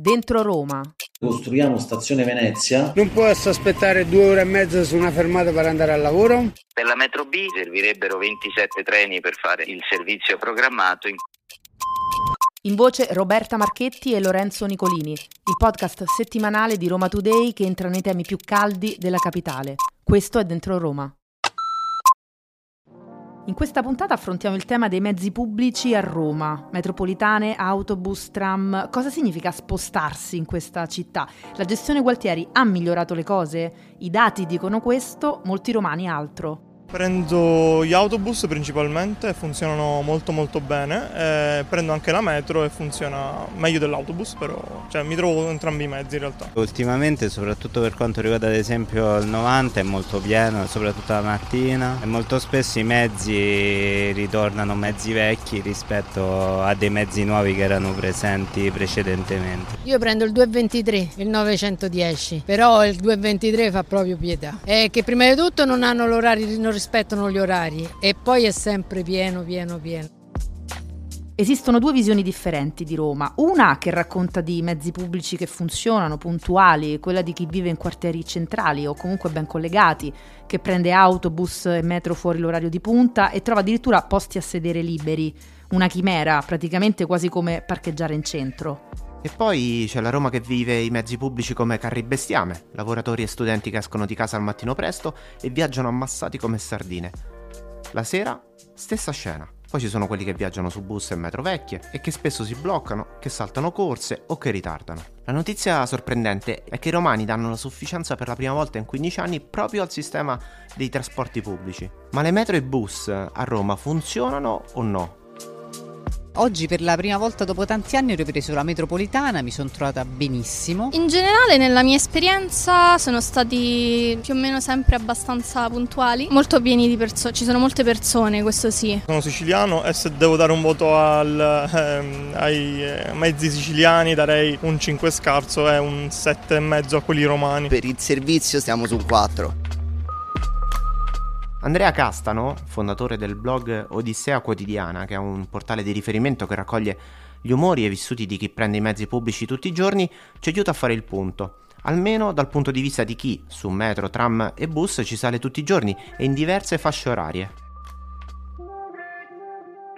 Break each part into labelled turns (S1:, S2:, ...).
S1: Dentro Roma.
S2: Costruiamo stazione Venezia.
S3: Non posso aspettare due ore e mezza su una fermata per andare al lavoro.
S4: Per la metro B servirebbero 27 treni per fare il servizio programmato.
S1: In voce Roberta Marchetti e Lorenzo Nicolini, il podcast settimanale di Roma Today che entra nei temi più caldi della capitale. Questo è Dentro Roma. In questa puntata affrontiamo il tema dei mezzi pubblici a Roma, metropolitane, autobus, tram. Cosa significa spostarsi in questa città? La gestione Gualtieri ha migliorato le cose? I dati dicono questo, molti romani altro.
S5: Prendo gli autobus principalmente, funzionano molto molto bene, eh, prendo anche la metro e funziona meglio dell'autobus, però cioè, mi trovo entrambi i mezzi in realtà.
S6: Ultimamente, soprattutto per quanto riguarda ad esempio il 90, è molto pieno, soprattutto la mattina e molto spesso i mezzi ritornano mezzi vecchi rispetto a dei mezzi nuovi che erano presenti precedentemente.
S7: Io prendo il 223, il 910, però il 223 fa proprio pietà. È che prima di tutto non hanno l'orario, non rispettano gli orari e poi è sempre pieno, pieno, pieno.
S1: Esistono due visioni differenti di Roma, una che racconta di mezzi pubblici che funzionano, puntuali, quella di chi vive in quartieri centrali o comunque ben collegati, che prende autobus e metro fuori l'orario di punta e trova addirittura posti a sedere liberi, una chimera, praticamente quasi come parcheggiare in centro.
S8: E poi c'è la Roma che vive i mezzi pubblici come carri bestiame, lavoratori e studenti che escono di casa al mattino presto e viaggiano ammassati come sardine. La sera, stessa scena. Poi ci sono quelli che viaggiano su bus e metro vecchie e che spesso si bloccano, che saltano corse o che ritardano. La notizia sorprendente è che i romani danno la sufficienza per la prima volta in 15 anni proprio al sistema dei trasporti pubblici. Ma le metro e bus a Roma funzionano o no?
S9: Oggi per la prima volta dopo tanti anni ho ripreso la metropolitana, mi sono trovata benissimo.
S10: In generale nella mia esperienza sono stati più o meno sempre abbastanza puntuali, molto pieni di persone, ci sono molte persone, questo sì.
S5: Sono siciliano e se devo dare un voto al, ehm, ai eh, mezzi siciliani darei un 5 scarso e un 7,5 a quelli romani.
S11: Per il servizio stiamo su un 4.
S8: Andrea Castano, fondatore del blog Odissea Quotidiana, che è un portale di riferimento che raccoglie gli umori e i vissuti di chi prende i mezzi pubblici tutti i giorni, ci aiuta a fare il punto, almeno dal punto di vista di chi su metro, tram e bus ci sale tutti i giorni e in diverse fasce orarie.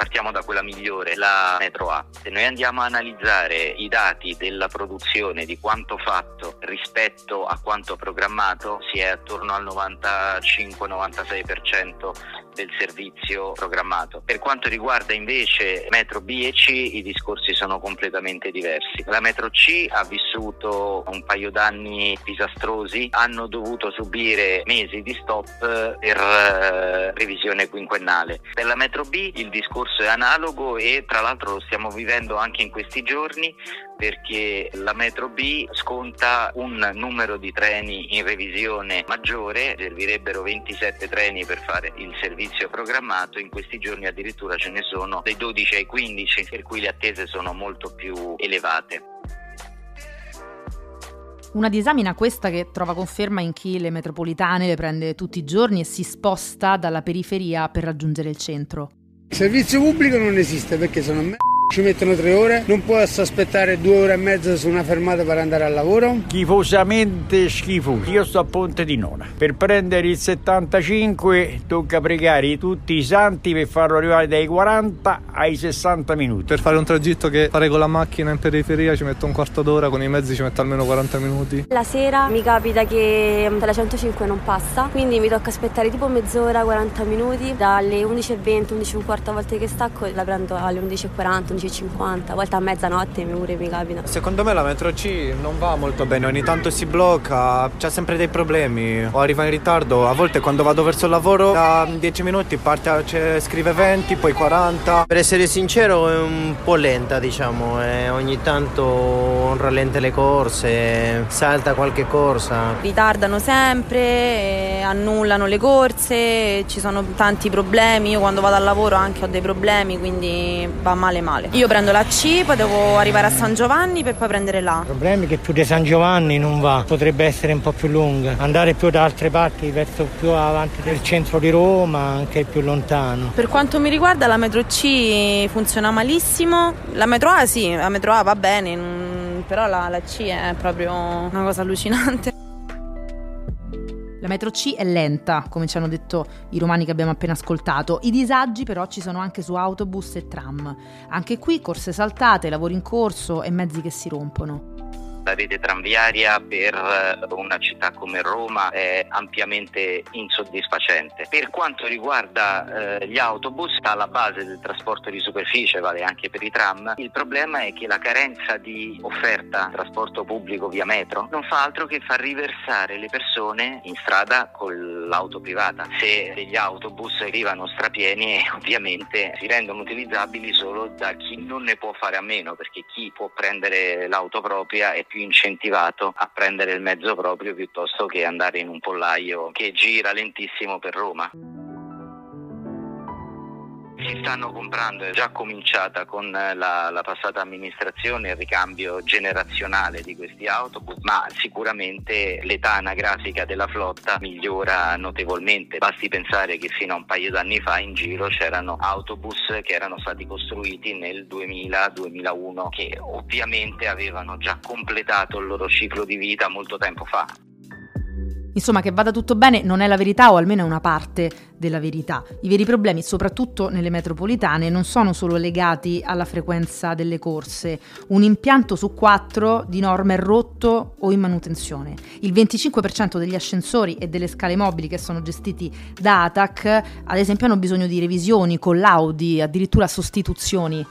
S4: Partiamo da quella migliore, la metro A. Se noi andiamo a analizzare i dati della produzione di quanto fatto rispetto a quanto programmato, si è attorno al 95-96% del servizio programmato. Per quanto riguarda invece metro B e C, i discorsi sono completamente diversi. La metro C ha vissuto un paio d'anni disastrosi, hanno dovuto subire mesi di stop per eh, revisione quinquennale. Per la metro B il discorso è analogo e tra l'altro lo stiamo vivendo anche in questi giorni perché la metro B sconta un numero di treni in revisione maggiore, servirebbero 27 treni per fare il servizio programmato, in questi giorni addirittura ce ne sono dai 12 ai 15, per cui le attese sono molto più elevate.
S1: Una disamina questa che trova conferma in chi le metropolitane le prende tutti i giorni e si sposta dalla periferia per raggiungere il centro.
S3: Il servizio pubblico non esiste perché sono me. Ci mettono tre ore, non posso aspettare due ore e mezza su una fermata per andare al lavoro.
S12: Schifosamente schifoso. Io sto a Ponte di Nona. Per prendere il 75 tocca pregare tutti i santi per farlo arrivare dai 40 ai 60 minuti.
S13: Per fare un tragitto che fare con la macchina in periferia ci metto un quarto d'ora, con i mezzi ci metto almeno 40 minuti.
S14: La sera mi capita che la 105 non passa, quindi mi tocca aspettare tipo mezz'ora, 40 minuti. Dalle 11.20, 11.15 a volte che stacco la prendo alle 11.40, 11.50, a volte a mezzanotte pure mi capita.
S15: Secondo me la metro C non va molto bene, ogni tanto si blocca, c'è sempre dei problemi, o arriva in ritardo, a volte quando vado verso il lavoro da 10 minuti parte, cioè, scrive 20, poi 40.
S11: Per essere sincero è un po' lenta diciamo, e ogni tanto rallenta le corse, salta qualche corsa.
S14: Ritardano sempre, annullano le corse, ci sono tanti problemi, io quando vado al lavoro anche ho dei problemi, quindi va male male. Io prendo la C, poi devo arrivare a San Giovanni per poi prendere la.
S16: Il problema è che più di San Giovanni non va, potrebbe essere un po' più lunga, andare più da altre parti, verso più avanti del centro di Roma, anche più lontano.
S14: Per quanto mi riguarda la metro C funziona malissimo, la metro A sì, la metro A va bene,
S17: mm, però la, la C è proprio una cosa allucinante.
S1: Metro C è lenta, come ci hanno detto i romani che abbiamo appena ascoltato. I disagi però ci sono anche su autobus e tram. Anche qui corse saltate, lavori in corso e mezzi che si rompono
S4: la rete tranviaria per eh, una città come Roma è ampiamente insoddisfacente. Per quanto riguarda eh, gli autobus, alla base del trasporto di superficie, vale anche per i tram, il problema è che la carenza di offerta trasporto pubblico via metro non fa altro che far riversare le persone in strada con l'auto privata. Se degli autobus arrivano strapieni, ovviamente si rendono utilizzabili solo da chi non ne può fare a meno, perché chi può prendere l'auto propria è più incentivato a prendere il mezzo proprio piuttosto che andare in un pollaio che gira lentissimo per Roma si stanno comprando, è già cominciata con la, la, passata amministrazione il ricambio generazionale di questi autobus, ma sicuramente l'età anagrafica della flotta migliora notevolmente. Basti pensare che fino a un paio d'anni fa in giro c'erano autobus che erano stati costruiti nel 2000-2001 che ovviamente avevano già completato il loro ciclo di vita molto tempo fa.
S1: Insomma, che vada tutto bene non è la verità o almeno è una parte della verità. I veri problemi, soprattutto nelle metropolitane, non sono solo legati alla frequenza delle corse. Un impianto su quattro di norma è rotto o in manutenzione. Il 25% degli ascensori e delle scale mobili che sono gestiti da ATAC, ad esempio, hanno bisogno di revisioni, collaudi, addirittura sostituzioni.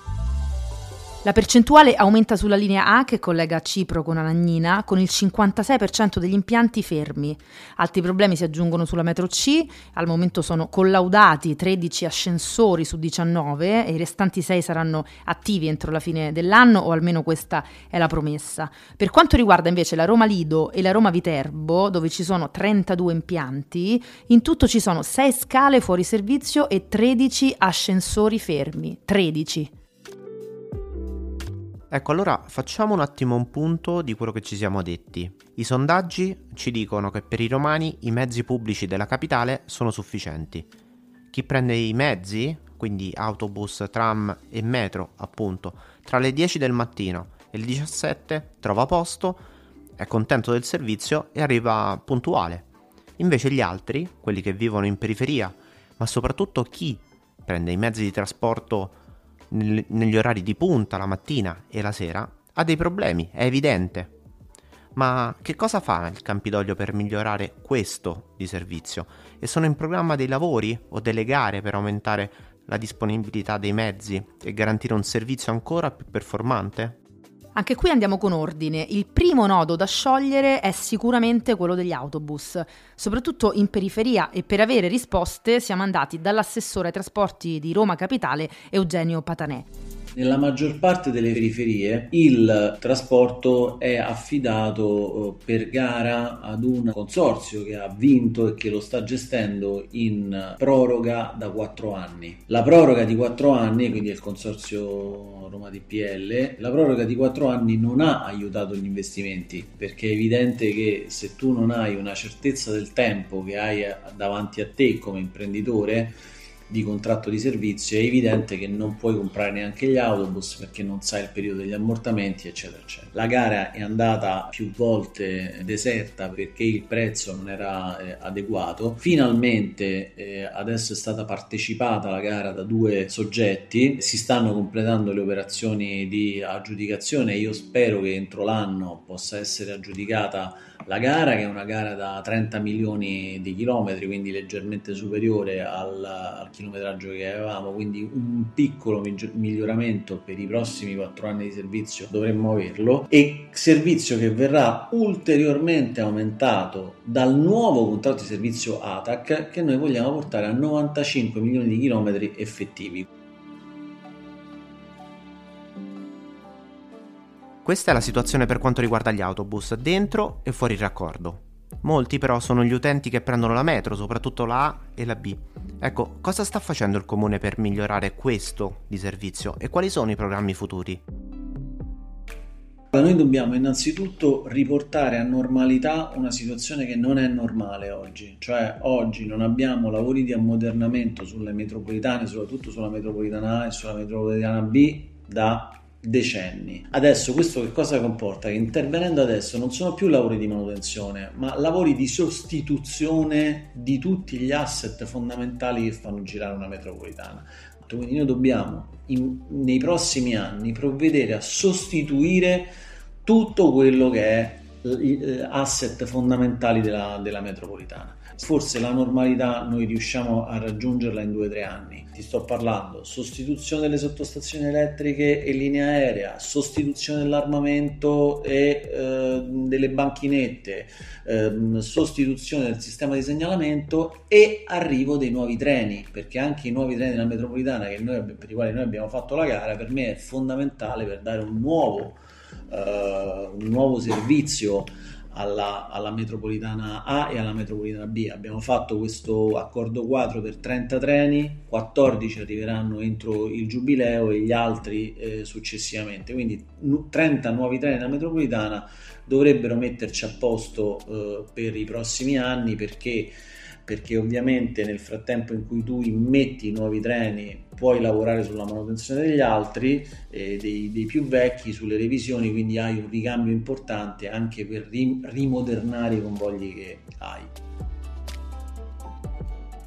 S1: La percentuale aumenta sulla linea A che collega Cipro con Anagnina con il 56% degli impianti fermi. Altri problemi si aggiungono sulla metro C, al momento sono collaudati 13 ascensori su 19 e i restanti 6 saranno attivi entro la fine dell'anno o almeno questa è la promessa. Per quanto riguarda invece la Roma Lido e la Roma Viterbo, dove ci sono 32 impianti, in tutto ci sono 6 scale fuori servizio e 13 ascensori fermi. 13.
S8: Ecco, allora facciamo un attimo un punto di quello che ci siamo detti. I sondaggi ci dicono che per i romani i mezzi pubblici della capitale sono sufficienti. Chi prende i mezzi, quindi autobus, tram e metro, appunto, tra le 10 del mattino e le 17 trova posto, è contento del servizio e arriva puntuale. Invece gli altri, quelli che vivono in periferia, ma soprattutto chi prende i mezzi di trasporto negli orari di punta, la mattina e la sera, ha dei problemi, è evidente. Ma che cosa fa il Campidoglio per migliorare questo di servizio? E sono in programma dei lavori o delle gare per aumentare la disponibilità dei mezzi e garantire un servizio ancora più performante?
S1: Anche qui andiamo con ordine. Il primo nodo da sciogliere è sicuramente quello degli autobus, soprattutto in periferia e per avere risposte siamo andati dall'assessore ai trasporti di Roma Capitale Eugenio Patanè.
S2: Nella maggior parte delle periferie il trasporto è affidato eh, per gara ad un consorzio che ha vinto e che lo sta gestendo in proroga da quattro anni. La proroga di quattro anni, quindi il consorzio Roma DPL, la proroga di quattro anni non ha aiutato gli investimenti perché è evidente che se tu non hai una certezza del tempo che hai davanti a te come imprenditore, di contratto di servizio è evidente che non puoi comprare neanche gli autobus perché non sai il periodo degli ammortamenti eccetera eccetera. La gara è andata più volte deserta perché il prezzo non era eh, adeguato. Finalmente eh, adesso è stata partecipata la gara da due soggetti. Si stanno completando le operazioni di aggiudicazione. Io spero che entro l'anno possa essere aggiudicata la gara che è una gara da 30 milioni di chilometri quindi leggermente superiore al, al chilometraggio che avevamo, quindi un piccolo miglioramento per i prossimi 4 anni di servizio dovremmo averlo e servizio che verrà ulteriormente aumentato dal nuovo contratto di servizio ATAC che noi vogliamo portare a 95 milioni di chilometri effettivi.
S8: Questa è la situazione per quanto riguarda gli autobus, dentro e fuori il raccordo. Molti però sono gli utenti che prendono la metro, soprattutto la A e la B. Ecco, cosa sta facendo il comune per migliorare questo di servizio e quali sono i programmi futuri?
S2: Noi dobbiamo innanzitutto riportare a normalità una situazione che non è normale oggi, cioè oggi non abbiamo lavori di ammodernamento sulle metropolitane, soprattutto sulla metropolitana A e sulla metropolitana B da decenni. Adesso questo che cosa comporta? Che intervenendo adesso non sono più lavori di manutenzione, ma lavori di sostituzione di tutti gli asset fondamentali che fanno girare una metropolitana. Quindi noi dobbiamo in, nei prossimi anni provvedere a sostituire tutto quello che è asset fondamentali della, della metropolitana. Forse la normalità noi riusciamo a raggiungerla in due o tre anni. Ti sto parlando sostituzione delle sottostazioni elettriche e linea aerea, sostituzione dell'armamento e eh, delle banchinette, eh, sostituzione del sistema di segnalamento e arrivo dei nuovi treni, perché anche i nuovi treni della metropolitana noi, per i quali noi abbiamo fatto la gara per me è fondamentale per dare un nuovo, eh, un nuovo servizio alla, alla, metropolitana A e alla metropolitana B. Abbiamo fatto questo accordo quadro per 30 treni, 14 arriveranno entro il giubileo e gli altri eh, successivamente. Quindi 30 nuovi treni della metropolitana dovrebbero metterci a posto eh, per i prossimi anni perché perché ovviamente nel frattempo in cui tu immetti i nuovi treni puoi lavorare sulla manutenzione degli altri, eh, dei, dei, più vecchi, sulle revisioni, quindi hai un ricambio importante anche per rim- rimodernare i convogli che hai.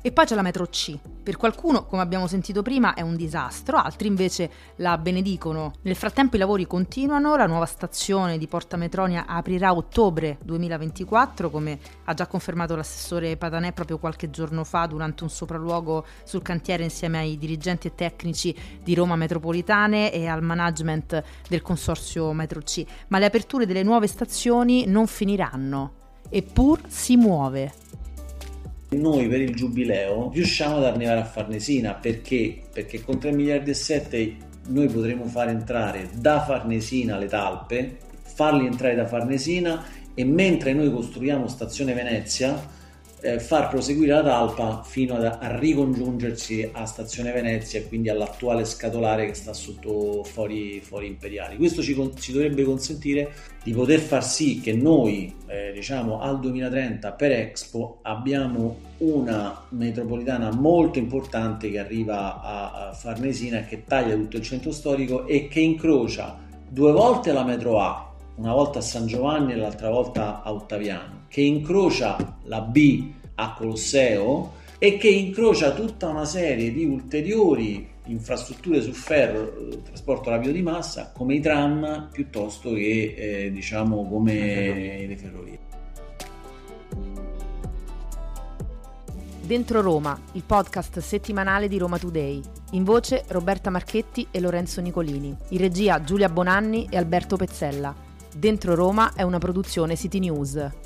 S1: E poi c'è la metro C. Per qualcuno, come abbiamo sentito prima, è un disastro, altri invece la benedicono. Nel frattempo i lavori continuano, la nuova stazione di Porta Metronia aprirà a ottobre 2024, come ha già confermato l'assessore Patanè proprio qualche giorno fa durante un sopralluogo sul cantiere insieme ai dirigenti e tecnici di Roma Metropolitane e al management del consorzio Metro C. Ma le aperture delle nuove stazioni non finiranno, eppur si muove
S2: noi per il giubileo riusciamo ad arrivare a Farnesina perché? Perché con 3 miliardi e 7 noi potremo far entrare da Farnesina le talpe, farli entrare da Farnesina e mentre noi costruiamo stazione Venezia eh, far proseguire la talpa fino ad, a ricongiungersi a Stazione Venezia e quindi all'attuale scatolare che sta sotto Fori, fori Imperiali. Questo ci, ci, dovrebbe consentire di poter far sì che noi, eh, diciamo, al 2030 per Expo abbiamo una metropolitana molto importante che arriva a, a Farnesina e che taglia tutto il centro storico e che incrocia due volte la metro A una volta a San Giovanni e l'altra volta a Ottaviano, che incrocia la B a Colosseo e che incrocia tutta una serie di ulteriori infrastrutture su ferro, eh, trasporto rapido di massa, come i tram piuttosto che eh, diciamo come le ferrovie.
S1: Dentro Roma, il podcast settimanale di Roma Today. In voce Roberta Marchetti e Lorenzo Nicolini. In regia Giulia Bonanni e Alberto Pezzella. Dentro Roma è una produzione City News.